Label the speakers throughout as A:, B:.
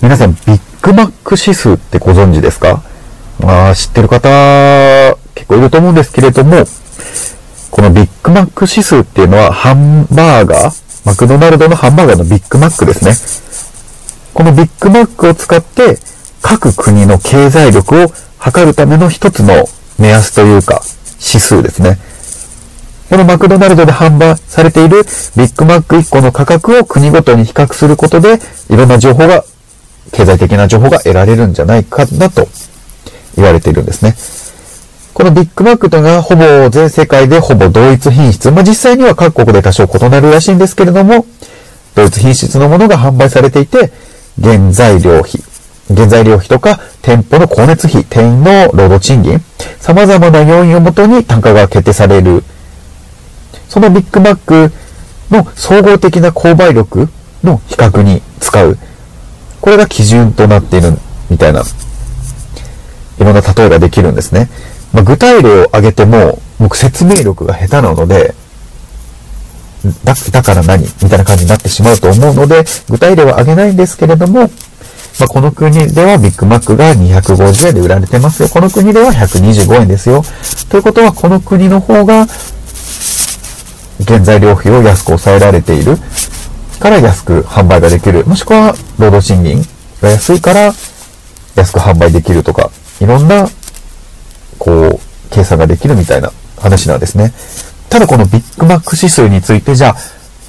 A: 皆さん、ビッグマック指数ってご存知ですか？まあ、知ってる方、結構いると思うんですけれども、このビッグマック指数っていうのは、ハンバーガー、マクドナルドのハンバーガーのビッグマックですね。このビッグマックを使って、各国の経済力を測るための一つの目安というか、指数ですね。このマクドナルドで販売されているビッグマック1個の価格を国ごとに比較することで、いろんな情報が、経済的な情報が得られるんじゃないかなと言われているんですね。このビッグマックというのはほぼ全世界でほぼ同一品質。まあ、実際には各国で多少異なるらしいんですけれども、同一品質のものが販売されていて、原材料費、原材料費とか店舗の光熱費、店員の労働賃金、様々な要因をもとに単価が決定される。そのビッグマックの総合的な購買力の比較に使う。これが基準となっているみたいな、いろんな例えができるんですね。まあ、具体例を挙げても、僕説明力が下手なので、だ、だから何？みたいな感じになってしまうと思うので、具体例は挙げないんですけれども、まあ、この国ではビッグマックが250円で売られてますよ。この国では125円ですよ。ということは、この国の方が、原材料費を安く抑えられているから安く販売ができる。もしくは、労働賃金が安いから安く販売できるとか、いろんな、こう、計算ができるみたいな話なんですね。ただこのビッグマック指数について、じゃあ、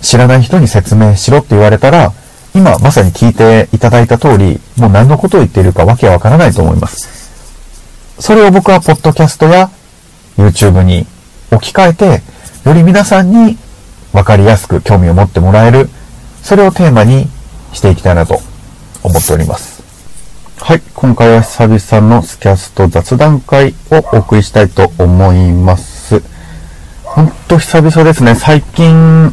A: 知らない人に説明しろって言われたら、今まさに聞いていただいた通り、もう何のことを言っているかわけわからないと思います。それを僕はポッドキャストや YouTube に置き換えて、より皆さんにわかりやすく興味を持ってもらえる、それをテーマにしていきたいなと思っております。はい。今回は久々のスキャスト雑談会をお送りしたいと思います。ほんと久々ですね。最近、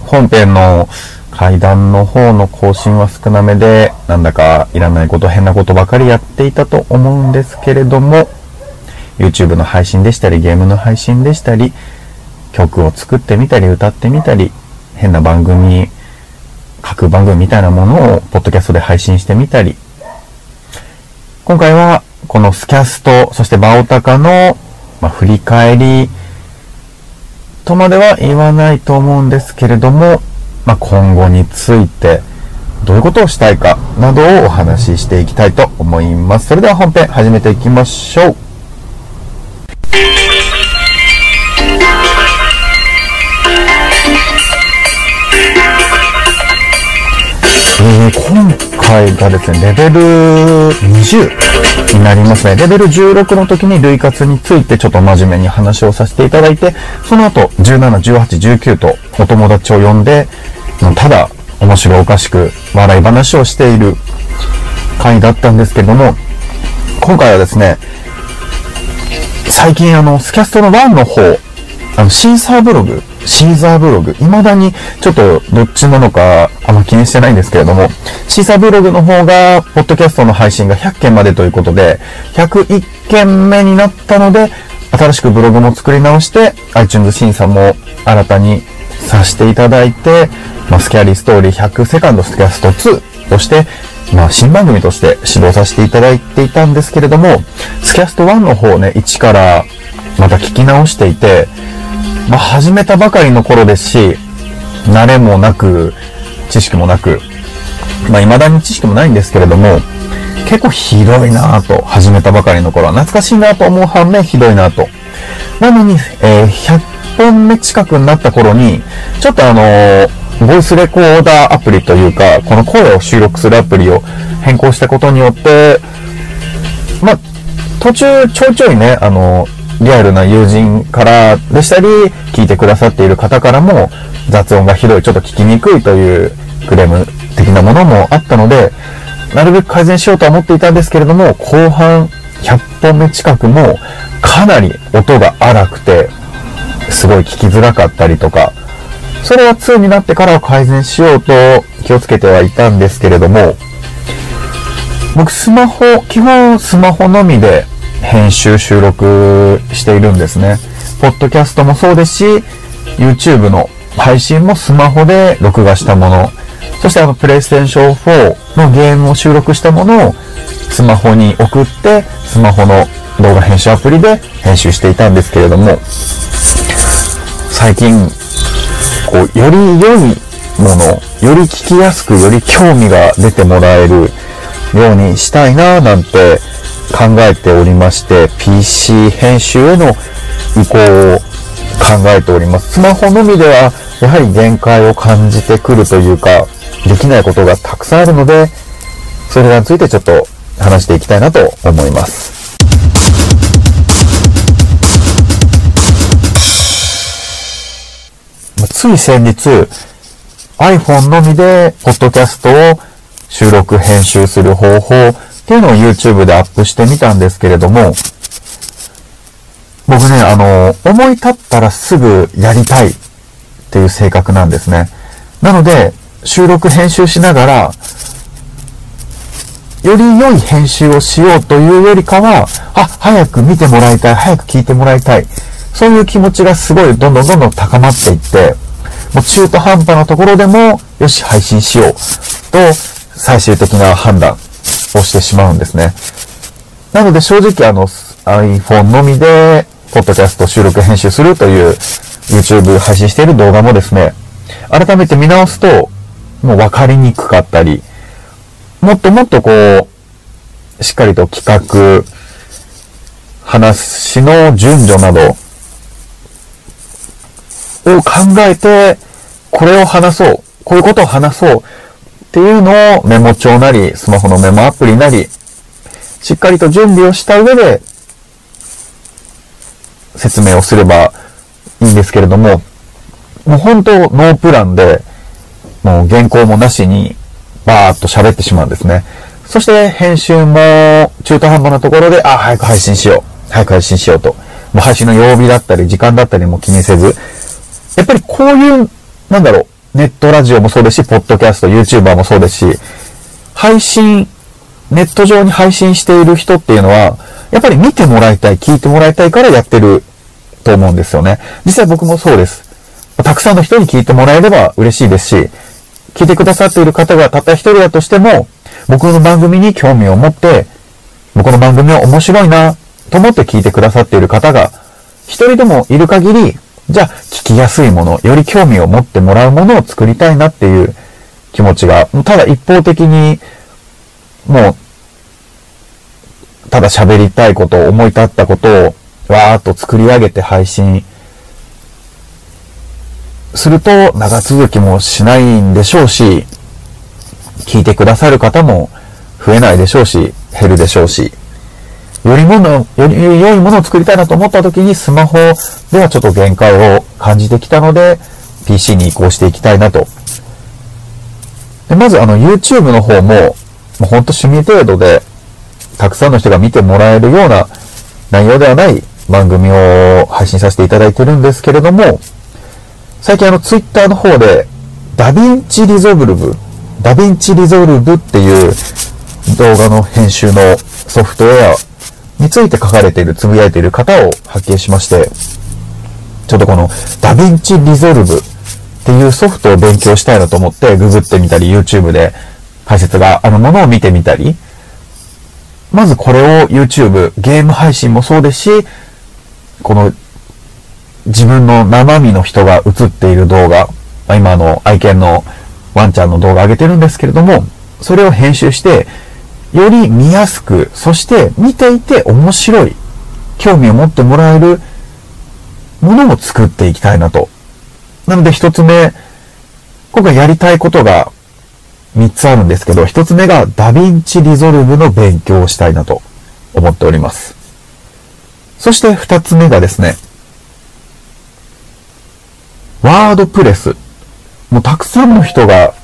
A: 本編の階段の方の更新は少なめで、なんだかいらないこと、変なことばかりやっていたと思うんですけれども、YouTube の配信でしたり、ゲームの配信でしたり、曲を作ってみたり、歌ってみたり、変な番組、各番組みたいなものを、ポッドキャストで配信してみたり、今回は、このスキャスト、そしてバオタカの、まあ、振り返り、とまでは言わないと思うんですけれども、まあ、今後についてどういうことをしたいかなどをお話ししていきたいと思います。それでは本編始めていきましょう。えー、今回がですね、レベル20になりますね。レベル16の時に類活についてちょっと真面目に話をさせていただいて、その後17、18、19とお友達を呼んで、ただ面白おかしく笑い話をしている回だったんですけども、今回はですね、最近あの、スキャストの1の方、あの、シーサーブログ、シーザーブログ、未だにちょっとどっちなのかあんま気にしてないんですけれども、シーサーブログの方が、ポッドキャストの配信が100件までということで、101件目になったので、新しくブログも作り直して、iTunes 審査も新たにさせていただいて、まあ、スキャリーストーリー100セカンドスキャスト2として、まあ、新番組として指導させていただいていたんですけれども、スキャスト1の方ね、1からまた聞き直していて、まあ、始めたばかりの頃ですし、慣れもなく、知識もなく、まあ、未だに知識もないんですけれども、結構ひどいなぁと、始めたばかりの頃は、懐かしいなと思う反面ひどいなと。なのに、えー、100本目近くになった頃に、ちょっとあのー、ボイスレコーダーアプリというか、この声を収録するアプリを変更したことによって、まあ、途中ちょいちょいね、あの、リアルな友人からでしたり、聞いてくださっている方からも、雑音がひどい、ちょっと聞きにくいというクレーム的なものもあったので、なるべく改善しようとは思っていたんですけれども、後半100本目近くもかなり音が荒くて、すごい聞きづらかったりとか、それは2になってからは改善しようと気をつけてはいたんですけれども、僕スマホ、基本スマホのみで編集収録しているんですね。ポッドキャストもそうですし、YouTube の配信もスマホで録画したもの。そしてあの、プレイステーション4のゲームを収録したものをスマホに送って、スマホの動画編集アプリで編集していたんですけれども、最近、こう、より良いもの、より聞きやすく、より興味が出てもらえるようにしたいなぁなんて考えておりまして、PC 編集への移行を考えております。スマホのみでは、やはり限界を感じてくるというか、できないことがたくさんあるので、それらについてちょっと話していきたいなと思います。つい先日、iPhone のみで、ポッドキャストを収録、編集する方法っていうのを YouTube でアップしてみたんですけれども、僕ね、あの、思い立ったらすぐやりたいっていう性格なんですね。なので、収録編集しながら、より良い編集をしようというよりかは、あ、早く見てもらいたい、早く聞いてもらいたい。そういう気持ちがすごいどんどんどんどん高まっていって、もう中途半端なところでも、よし、配信しようと、最終的な判断してしまうんですね。なので正直あの iPhone のみで、ポッドキャスト収録編集するという YouTube 配信している動画もですね、改めて見直すと、もう分かりにくかったり、もっともっとこう、しっかりと企画、話の順序などを考えて、これを話そう、こういうことを話そうっていうのをメモ帳なり、スマホのメモアプリなり、しっかりと準備をした上で、説明をすればいいんですけれども、もう本当ノープランで、もう原稿もなしに、バーっと喋ってしまうんですね。そして編集も中途半端なところで、あ、早く配信しよう。早く配信しようと。もう配信の曜日だったり、時間だったりも気にせず、やっぱりこういう、なんだろう、ネットラジオもそうですし、ポッドキャスト、YouTuber もそうですし、配信、ネット上に配信している人っていうのは、やっぱり見てもらいたい、聞いてもらいたいからやってると思うんですよね。実際僕もそうです。たくさんの人に聞いてもらえれば嬉しいですし、聞いてくださっている方がたった一人だとしても、僕の番組に興味を持って、僕の番組は面白いなと思って聞いてくださっている方が、一人でもいる限り、じゃあ聞きやすいもの、より興味を持ってもらうものを作りたいなっていう気持ちが、ただ一方的に、もう、ただ喋りたいことを思い立ったことをわーっと作り上げて配信すると長続きもしないんでしょうし、聞いてくださる方も増えないでしょうし、減るでしょうし、よりもの、より良いものを作りたいなと思った時にスマホではちょっと限界を感じてきたので、PC に移行していきたいなと。でまずあの YouTube の方も、もうほんと趣味程度で、たくさんの人が見てもらえるような内容ではない番組を配信させていただいてるんですけれども、最近あの Twitter の方で、 DaVinci Resolve、DaVinci Resolve っていう動画の編集のソフトウェアについて書かれている、つぶやいている方を発見しまして、ちょっとこの DaVinci Resolve っていうソフトを勉強したいなと思ってググってみたり YouTube で解説があるものを見てみたり、まずこれを YouTube、ゲーム配信もそうですし、この自分の生身の人が映っている動画、今の愛犬のワンちゃんの動画上げてるんですけれども、それを編集して、より見やすく、そして見ていて面白い、興味を持ってもらえるものを作っていきたいなと。なので一つ目、今回やりたいことが三つあるんですけど、一つ目が DaVinci Resolve の勉強をしたいなと思っております。そして二つ目がですね、 WordPress。もうたくさんの人が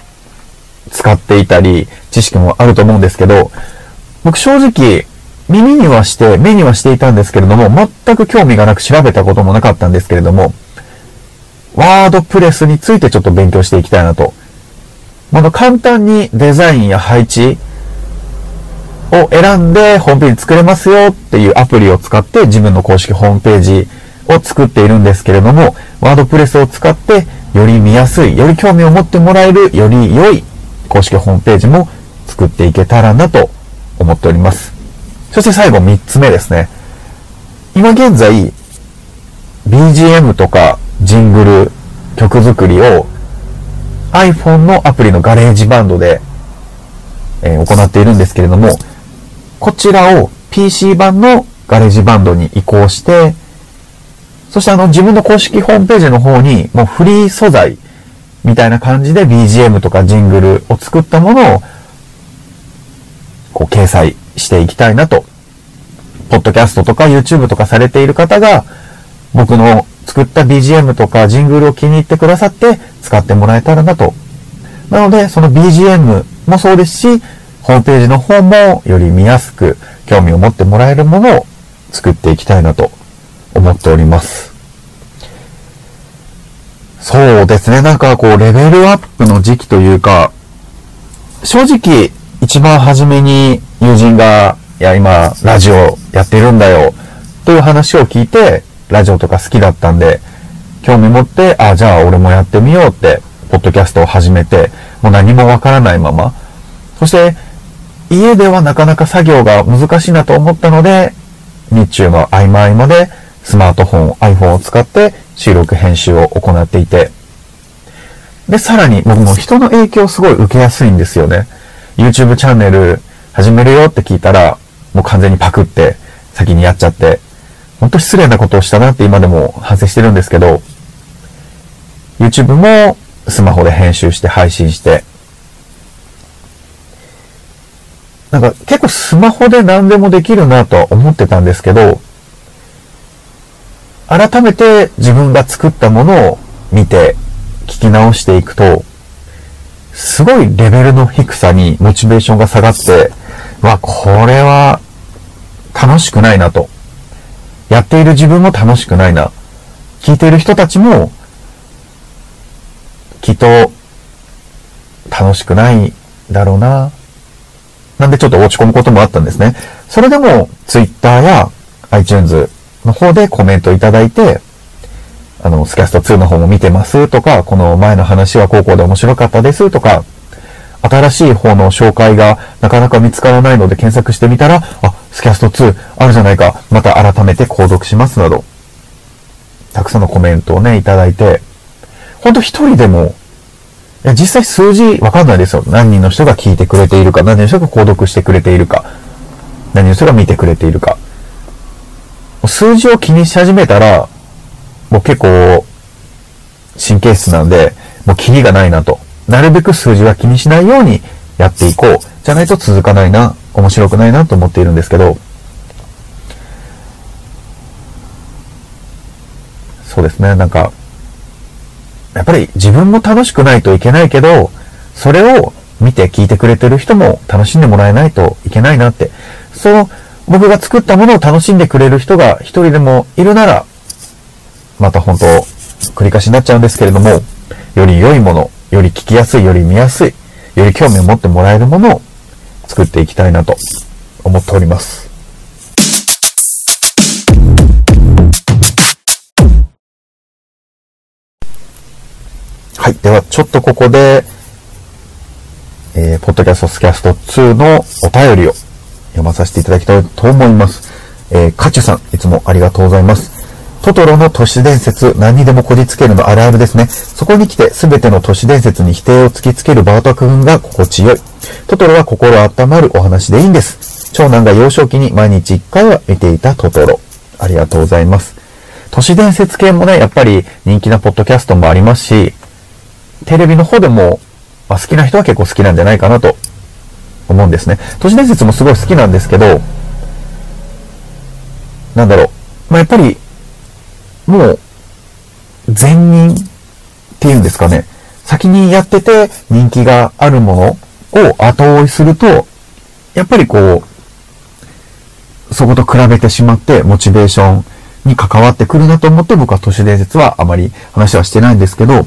A: 使っていたり、知識もあると思うんですけど、僕正直、耳にはして、目にはしていたんですけれども、全く興味がなく調べたこともなかったんですけれども、ワードプレスについてちょっと勉強していきたいなと。まだ簡単にデザインや配置を選んでホームページ作れますよっていうアプリを使って自分の公式ホームページを作っているんですけれども、ワードプレスを使ってより見やすい、より興味を持ってもらえる、より良い公式ホームページも作っていけたらなと思っております。そして最後3つ目ですね。今現在、BGM とかジングル、曲作りを iPhone のアプリの GarageBand で、えー、行っているんですけれども、こちらを PC 版の GarageBand に移行して、そしてあの自分の公式ホームページの方にもうフリー素材みたいな感じで BGM とかジングルを作ったものをこう掲載していきたいなと。ポッドキャストとか YouTube とかされている方が僕の作った BGM とかジングルを気に入ってくださって使ってもらえたらなと。なのでその BGM もそうですし、ホームページの方もより見やすく興味を持ってもらえるものを作っていきたいなと思っております。そうですね。なんかこう、レベルアップの時期というか、正直、一番初めに友人が、いや、今、ラジオやってるんだよ、という話を聞いて、ラジオとか好きだったんで、興味持って、あ、じゃあ俺もやってみようって、ポッドキャストを始めて、もう何もわからないまま、そして、家ではなかなか作業が難しいなと思ったので、日中の合間合間でスマートフォン、iPhone を使って収録編集を行っていて、で、さらに僕も人の影響をすごい受けやすいんですよね。YouTube チャンネル始めるよって聞いたら、もう完全にパクって先にやっちゃって、本当失礼なことをしたなって今でも反省してるんですけど、YouTube もスマホで編集して配信して、なんか結構スマホで何でもできるなとは思ってたんですけど、改めて自分が作ったものを見て聞き直していくと、すごいレベルの低さにモチベーションが下がって、わ、これは楽しくないなと。やっている自分も楽しくないな。聞いている人たちも、きっと楽しくないだろうな。なんでちょっと落ち込むこともあったんですね。それでも Twitter や iTunes の方でコメントいただいて、あの、スキャスト2の方も見てますとか、この前の話は高校で面白かったですとか、新しい方の紹介がなかなか見つからないので検索してみたら、あ、スキャスト2あるじゃないか、また改めて購読しますなど、たくさんのコメントをね、いただいて、ほんと一人でもいや、実際数字わかんないですよ。何人の人が聞いてくれているか、何人の人が購読してくれているか、何人の人が見てくれているか。数字を気にし始めたら、もう結構、神経質なんで、もうキリがないなと。なるべく数字は気にしないようにやっていこう。じゃないと続かないな、面白くないなと思っているんですけど、そうですね、なんか、やっぱり自分も楽しくないといけないけど、それを見て聞いてくれてる人も楽しんでもらえないといけないなって。その僕が作ったものを楽しんでくれる人が一人でもいるなら、また本当、繰り返しになっちゃうんですけれども、より良いもの、より聞きやすい、より見やすい、より興味を持ってもらえるものを作っていきたいなと思っております。はい。では、ちょっとここで、えー、ポッドキャストスキャスト2のお便りを読まさせていただきたいと思います。えー、カチュさん、いつもありがとうございます。トトロの都市伝説、何にでもこじつけるのあるあるですね。そこに来て、すべての都市伝説に否定を突きつけるバート君が心地よい。トトロは心温まるお話でいいんです。長男が幼少期に毎日1回は見ていたトトロ。ありがとうございます。都市伝説系もね、やっぱり人気なポッドキャストもありますし、テレビの方でも、まあ、好きな人は結構好きなんじゃないかなと思うんですね。都市伝説もすごい好きなんですけど、なんだろう。まあ、やっぱり、もう、善人っていうんですかね。先にやってて人気があるものを後追いすると、やっぱりこう、そこと比べてしまってモチベーションに関わってくるなと思って僕は都市伝説はあまり話はしてないんですけど、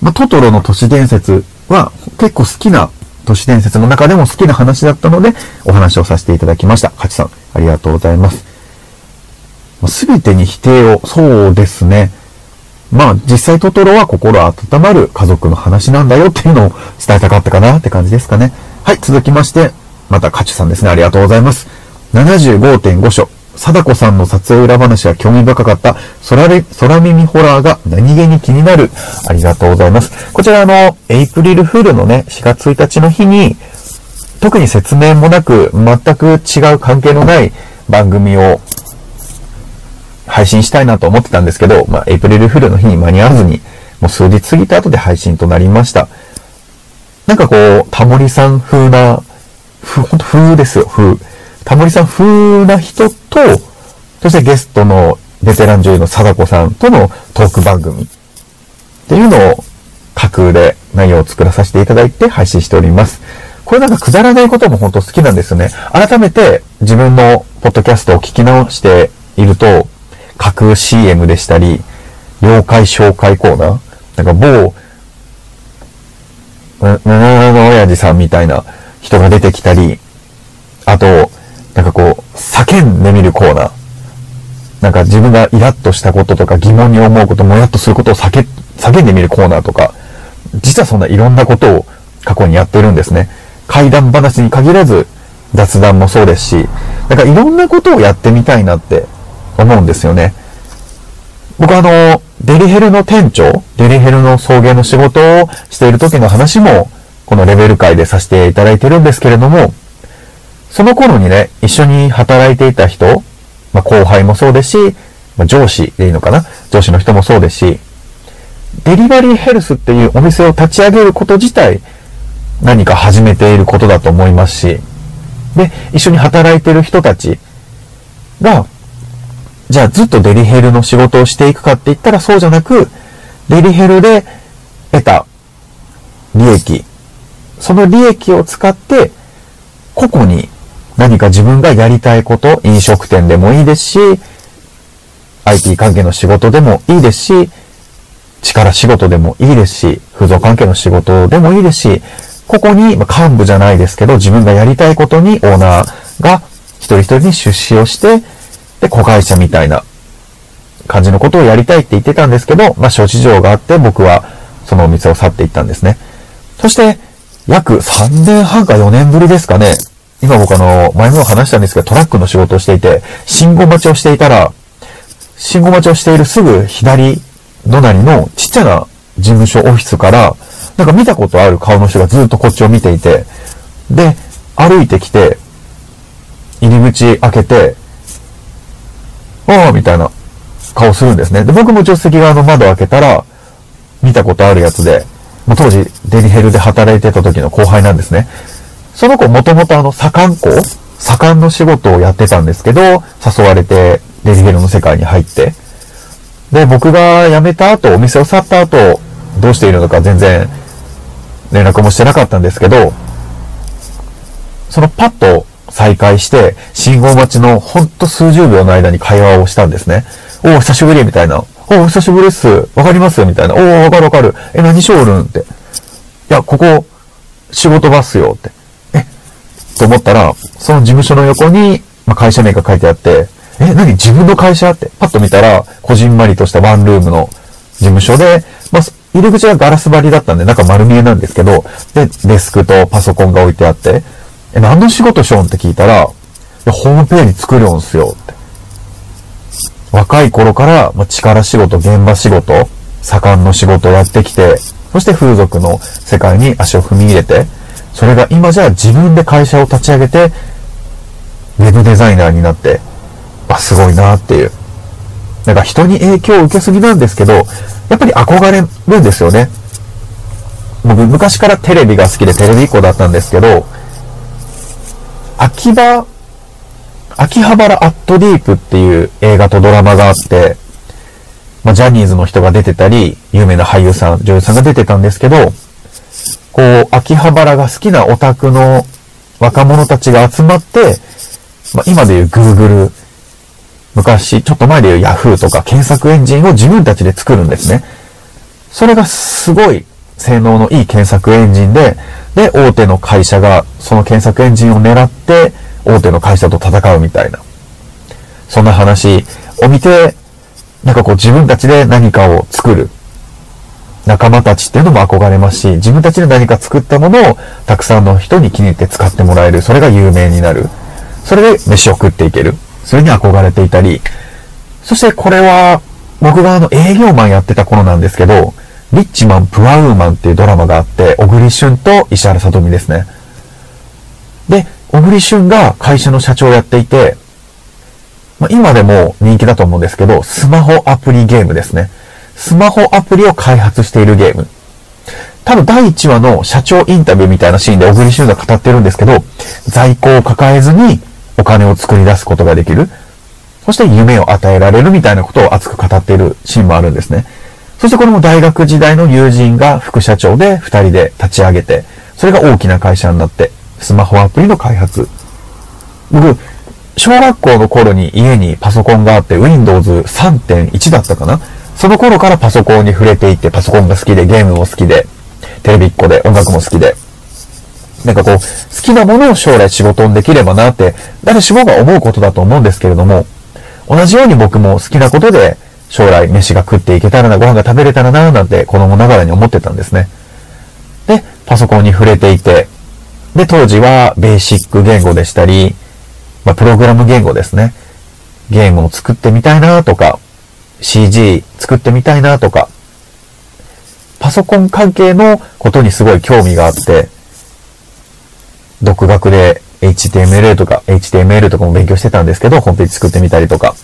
A: まあ、トトロの都市伝説は結構好きな都市伝説の中でも好きな話だったので、お話をさせていただきました。カチさん、ありがとうございます。すべてに否定を、そうですね。まあ実際トトロは心温まる家族の話なんだよっていうのを伝えたかったかなって感じですかね。はい、続きまして、またカチュさんですね。ありがとうございます。75.5章。貞子さんの撮影裏話は興味深かった空空耳ホラーが何気に気になる。ありがとうございます。こちらあの、エイプリルフールのね、4月1日の日に、特に説明もなく、全く違う関係のない番組を配信したいなと思ってたんですけど、まあ、エイプリルフールの日に間に合わずに、もう数日過ぎた後で配信となりました。なんかこう、タモリさん風な、ふ、ほんと風ですよ、風。タモリさん風な人と、そしてゲストのベテラン女優の貞子さんとのトーク番組っていうのを架空で内容を作らさせていただいて配信しております。これなんかくだらないことも本当好きなんですよね。改めて自分のポッドキャストを聞き直していると、架空 CM でしたり、妖怪紹介コーナーなんか某、な、な、の親父さんみたいな人が出てきたり、あと、なんかこう、叫んでみるコーナー。なんか自分がイラッとしたこととか疑問に思うこと、もやっとすることを叫、叫んでみるコーナーとか、実はそんないろんなことを過去にやってるんですね。怪談話に限らず、雑談もそうですし、なんかいろんなことをやってみたいなって思うんですよね。僕あの、デリヘルの店長、デリヘルの送迎の仕事をしている時の話も、このレベル会でさせていただいてるんですけれども、その頃にね、一緒に働いていた人、まあ、後輩もそうですし、まあ、上司でいいのかな？上司の人もそうですし、デリバリーヘルスっていうお店を立ち上げること自体、何か始めていることだと思いますし、で、一緒に働いてる人たちが、じゃあずっとデリヘルの仕事をしていくかって言ったらそうじゃなく、デリヘルで得た利益、その利益を使って個々に何か自分がやりたいこと、飲食店でもいいですし、IT 関係の仕事でもいいですし、力仕事でもいいですし、風俗関係の仕事でもいいですし、ここに、ま幹部じゃないですけど、自分がやりたいことにオーナーが一人一人に出資をして、で、子会社みたいな感じのことをやりたいって言ってたんですけど、まあ、諸事情があって僕はそのお店を去っていったんですね。そして、約3年半か4年ぶりですかね。今僕あの、前も話したんですけど、トラックの仕事をしていて、信号待ちをしていたら、信号待ちをしているすぐ左隣のちっちゃな事務所オフィスから、なんか見たことある顔の人がずっとこっちを見ていて、で、歩いてきて、入り口開けて、ああ、みたいな顔するんですね。で、僕も助手席側の窓開けたら、見たことあるやつで、もう当時デリヘルで働いてた時の後輩なんですね。その子もともとあの、左官工左官の仕事をやってたんですけど、誘われてデリヘルの世界に入って。で、僕が辞めた後、お店を去った後、どうしているのか全然連絡もしてなかったんですけど、そのパッと再会して、信号待ちのほんと数十秒の間に会話をしたんですね。おお、久しぶりみたいな。おお、久しぶりっす。わかります？みたいな。おお、わかるわかる。え、何しょうるんって。いや、ここ、仕事場っすよって。と思ったら、その事務所の横に、まあ、会社名が書いてあって、え、何自分の会社って？パッと見たら、こじんまりとしたワンルームの事務所で、まあ、入り口はガラス張りだったんで、中丸見えなんですけど、で、デスクとパソコンが置いてあって、え、何の仕事しようんって聞いたら、ホームページ作るんすよって。若い頃から、まあ、力仕事、現場仕事、盛んの仕事をやってきて、そして風俗の世界に足を踏み入れて、それが今じゃあ自分で会社を立ち上げて、ウェブデザイナーになって、あ、すごいなっていう。なんか人に影響を受けすぎなんですけど、やっぱり憧れるんですよね。僕昔からテレビが好きでテレビっ子だったんですけど、秋葉、秋葉原アットディープっていう映画とドラマがあって、まあ、ジャニーズの人が出てたり、有名な俳優さん、女優さんが出てたんですけど、こう、秋葉原が好きなオタクの若者たちが集まって、まあ、今でいう Google、昔、ちょっと前でいう Yahoo とか検索エンジンを自分たちで作るんですね。それがすごい性能のいい検索エンジンで、で、大手の会社がその検索エンジンを狙って、大手の会社と戦うみたいな。そんな話を見て、なんかこう自分たちで何かを作る。仲間たちっていうのも憧れますし、自分たちで何か作ったものをたくさんの人に気に入って使ってもらえる。それが有名になる。それで飯を食っていける。それに憧れていたり。そしてこれは僕があの営業マンやってた頃なんですけど、リッチマン・プアウーマンっていうドラマがあって、小栗旬と石原さとみですね。で、小栗旬が会社の社長をやっていて、まあ、今でも人気だと思うんですけど、スマホアプリゲームですね。スマホアプリを開発しているゲーム。多分第1話の社長インタビューみたいなシーンで小栗旬が語ってるんですけど、在庫を抱えずにお金を作り出すことができる。そして夢を与えられるみたいなことを熱く語っているシーンもあるんですね。そしてこれも大学時代の友人が副社長で二人で立ち上げて、それが大きな会社になって、スマホアプリの開発。僕、小学校の頃に家にパソコンがあって Windows 3.1だったかな？その頃からパソコンに触れていて、パソコンが好きで、ゲームも好きで、テレビっ子で、音楽も好きで。なんかこう、好きなものを将来仕事にできればなって、誰しもが思うことだと思うんですけれども、同じように僕も好きなことで、将来飯が食っていけたらな、ご飯が食べれたらな、なんて子供ながらに思ってたんですね。で、パソコンに触れていて、で、当時はベーシック言語でしたり、まあ、プログラム言語ですね。ゲームを作ってみたいなとか、CG 作ってみたいなとか、パソコン関係のことにすごい興味があって、独学で HTML とか HTML とかも勉強してたんですけど、ホームページ作ってみたりとか。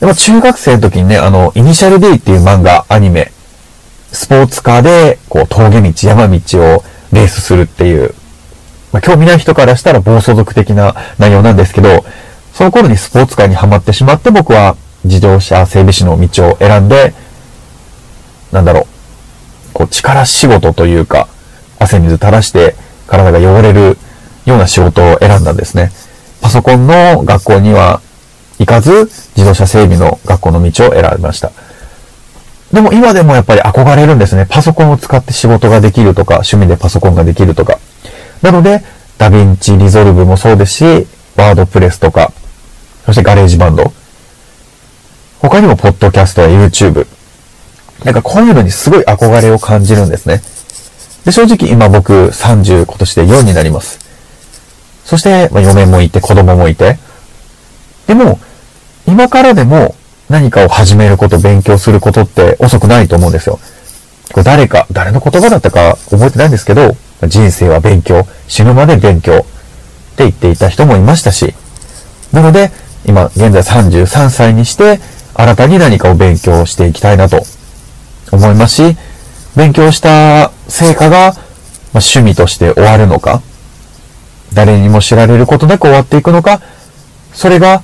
A: でも中学生の時にね、あの、イニシャル D っていう漫画、アニメ、スポーツカーで、こう、峠道、山道をレースするっていう、まあ、興味ない人からしたら暴走族的な内容なんですけど、その頃にスポーツカーにハマってしまって僕は自動車整備士の道を選んで、なんだろう、こう力仕事というか、汗水垂らして体が汚れるような仕事を選んだんですね。パソコンの学校には行かず、自動車整備の学校の道を選びました。でも今でもやっぱり憧れるんですね。パソコンを使って仕事ができるとか、趣味でパソコンができるとか。なので、 DaVinci Resolve もそうですし、 WordPress とか、そして GarageBand。他にもポッドキャストや YouTube。なんかこういうのにすごい憧れを感じるんですね。で、正直今僕30今年で4になります。そして、まあ、嫁もいて子供もいて。でも、今からでも何かを始めること、勉強することって遅くないと思うんですよ。これ誰か、誰の言葉だったか覚えてないんですけど、人生は勉強、死ぬまで勉強って言っていた人もいましたし。なので、今、現在33歳にして、新たに何かを勉強していきたいなと思いますし、勉強した成果が、ま趣味として終わるのか、誰にも知られることなく終わっていくのか、それが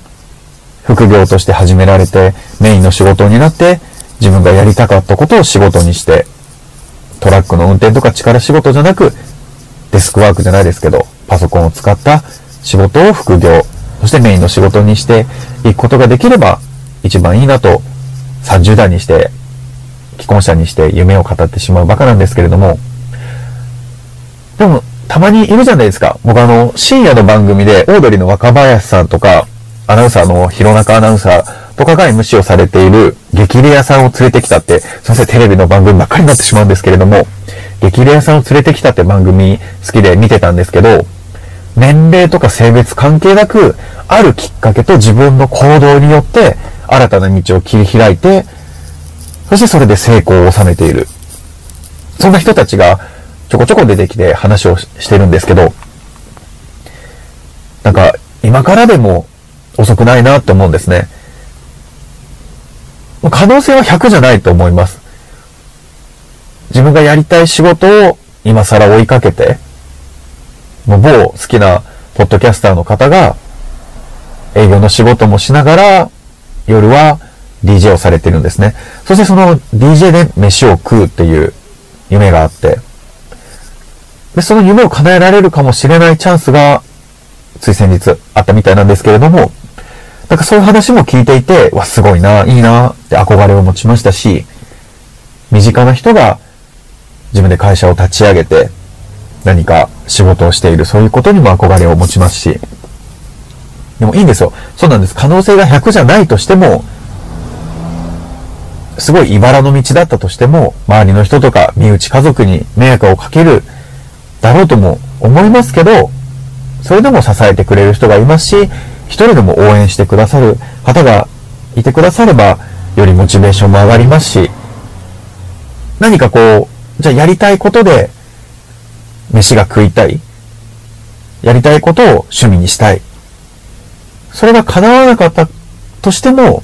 A: 副業として始められてメインの仕事になって自分がやりたかったことを仕事にしてトラックの運転とか力仕事じゃなくデスクワークじゃないですけどパソコンを使った仕事を副業そしてメインの仕事にしていくことができれば一番いいなと30代にして既婚者にして夢を語ってしまうバカなんですけれどもでもたまにいるじゃないですか。僕あの、深夜の番組で、オードリーの若林さんとか、アナウンサーの弘中アナウンサーとかが MC をされている激レアさんを連れてきたって、すいません、テレビの番組ばっかりになってしまうんですけれども、激レアさんを連れてきたって番組好きで見てたんですけど、年齢とか性別関係なく、あるきっかけと自分の行動によって、新たな道を切り開いて、そしてそれで成功を収めている。そんな人たちが、ちょこちょこ出てきて話をしてるんですけど、なんか、今からでも遅くないなって思うんですね。可能性は100じゃないと思います。自分がやりたい仕事を今更追いかけて、もう某好きなポッドキャスターの方が営業の仕事もしながら夜は DJ をされてるんですね。そしてその DJ で飯を食うっていう夢があって、で、その夢を叶えられるかもしれないチャンスが、つい先日あったみたいなんですけれども、なんかそういう話も聞いていて、わ、すごいな、いいな、って憧れを持ちましたし、身近な人が自分で会社を立ち上げて、何か仕事をしている、そういうことにも憧れを持ちますし、でもいいんですよ。そうなんです。可能性が100じゃないとしても、すごい茨の道だったとしても、周りの人とか身内家族に迷惑をかけるだろうとも思いますけど、それでも支えてくれる人がいますし、一人でも応援してくださる方がいてくだされば、よりモチベーションも上がりますし、何かこう、じゃあやりたいことで、飯が食いたい。やりたいことを趣味にしたい。それが叶わなかったとしても、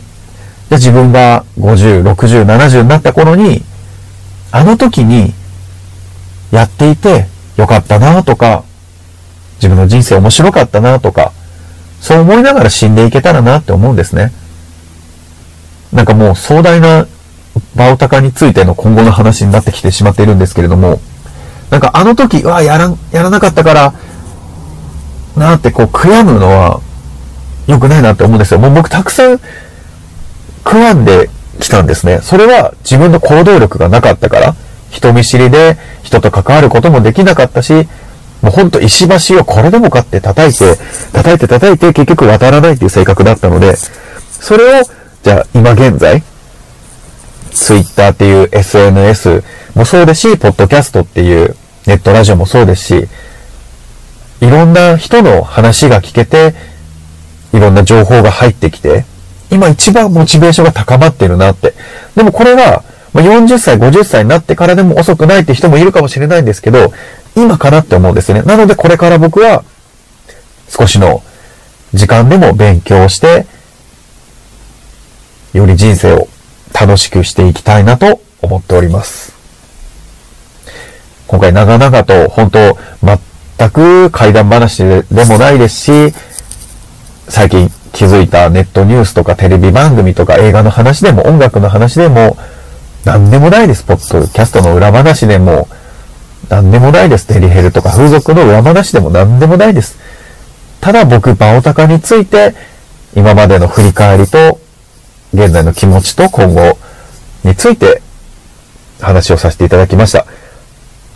A: じゃ自分が50、60、70になった頃に、あの時にやっていてよかったなとか、自分の人生面白かったなとか、そう思いながら死んでいけたらなって思うんですね。なんかもう壮大なバオタカについての今後の話になってきてしまっているんですけれども、なんかあの時、うわ、やら、やらなかったから、なってこう悔やむのは良くないなって思うんですよ。もう僕たくさん悔やんできたんですね。それは自分の行動力がなかったから、人見知りで人と関わることもできなかったし、もうほんと石橋をこれでもかって叩いて、叩いて叩いて結局渡らないっていう性格だったので、それを、じゃあ今現在、Twitter っていう SNS もそうですし、ポッドキャストっていうネットラジオもそうですし、いろんな人の話が聞けて、いろんな情報が入ってきて、今一番モチベーションが高まってるなって。でもこれは、ま40歳、50歳になってからでも遅くないって人もいるかもしれないんですけど、今かなって思うんですね。なのでこれから僕は、少しの時間でも勉強して、より人生を楽しくしていきたいなと思っております。今回長々と本当全く怪談話でもないですし、最近気づいたネットニュースとかテレビ番組とか映画の話でも音楽の話でも何でもないです。ポッドキャストの裏話でも何でもないです。デリヘルとか風俗の裏話でも何でもないです。ただ僕、バオタカについて今までの振り返りと現在の気持ちと今後について話をさせていただきました。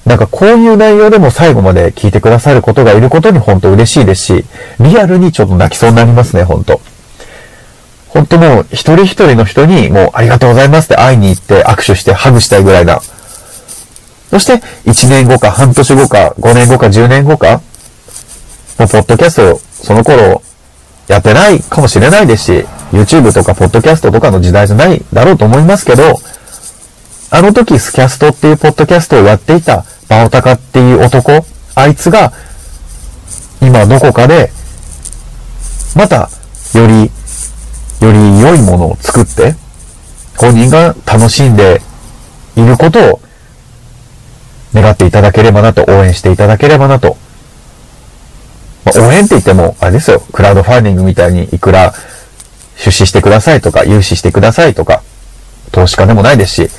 A: なんかこういう内容でも最後まで聞いてくださることがいることに本当嬉しいですし、リアルにちょっと泣きそうになりますね、本当本当もう一人一人の人にもうありがとうございますって会いに行って握手してハグしたいぐらいな。そして1年後か半年後か5年後か10年後か、もうポッドキャストその頃やってないかもしれないですし、YouTube とかポッドキャストとかの時代じゃないだろうと思いますけど、あの時スキャストっていうポッドキャストをやっていたバオタカっていう男、あいつが、今どこかで、また、より、より良いものを作って、本人が楽しんでいることを願っていただければなと、応援していただければなと。まあ、応援って言っても、あれですよ、クラウドファンディングみたいにいくら出資してくださいとか、融資してくださいとか、投資家でもないですし、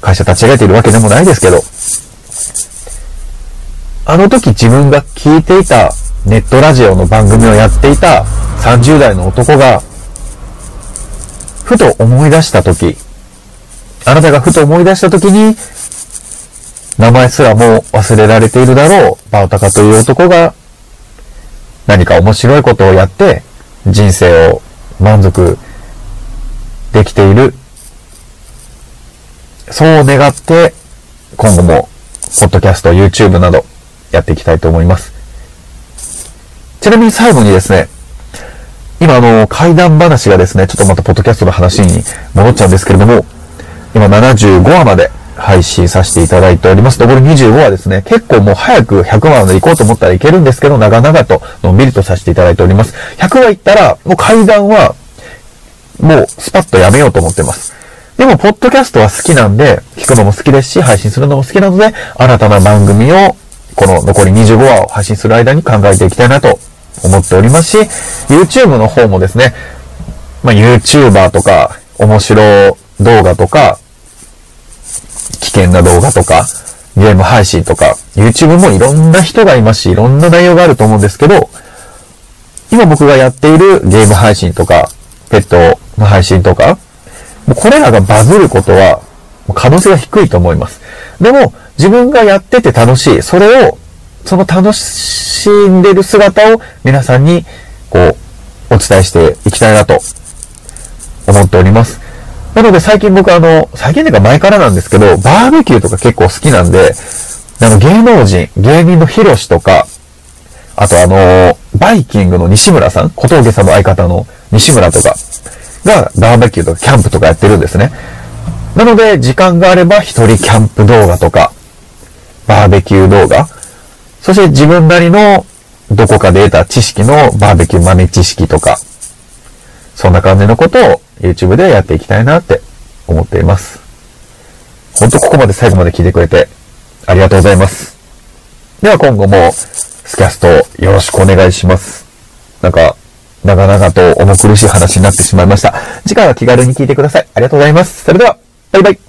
A: 会社立ち上げているわけでもないですけど、あの時自分が聞いていたネットラジオの番組をやっていた30代の男が、ふと思い出した時、あなたがふと思い出した時に、名前すらもう忘れられているだろう、バオタカという男が、何か面白いことをやって、人生を満足できている。そう願って、今後も、ポッドキャスト、YouTube など、やっていきたいと思います。ちなみに最後にですね、今あの、怪談話がですね、ちょっとまたポッドキャストの話に戻っちゃうんですけれども、今75話まで配信させていただいております。残り25話ですね、結構もう早く100話まで行こうと思ったらいけるんですけど、長々とのんびりとさせていただいております。100話行ったら、もう怪談は、もうスパッとやめようと思ってます。でも、ポッドキャストは好きなんで、聞くのも好きですし、配信するのも好きなので、新たな番組を、この残り25話を配信する間に考えていきたいなと思っておりますし、YouTube の方もですね、まあ、YouTuber とか、面白動画とか、危険な動画とか、ゲーム配信とか、YouTube もいろんな人がいますし、いろんな内容があると思うんですけど、今僕がやっているゲーム配信とか、ペットの配信とか、もうこれらがバズることは、可能性が低いと思います。でも、自分がやってて楽しい。それを、その楽しんでる姿を皆さんに、こう、お伝えしていきたいなと思っております。なので最近僕あの、最近というか前からなんですけど、バーベキューとか結構好きなんで、あの芸能人、芸人のヒロシとか、あとあの、バイキングの西村さん、小峠さんの相方の西村とかがバーベキューとかキャンプとかやってるんですね。なので、時間があれば一人キャンプ動画とか、バーベキュー動画、そして自分なりのどこかで得た知識のバーベキュー豆知識とか、そんな感じのことを YouTube でやっていきたいなって思っています。ほんとここまで最後まで聞いてくれてありがとうございます。では今後もスキャストよろしくお願いします。なんか、長々と重苦しい話になってしまいました。次回は気軽に聞いてください。ありがとうございます。それでは、バイバイ。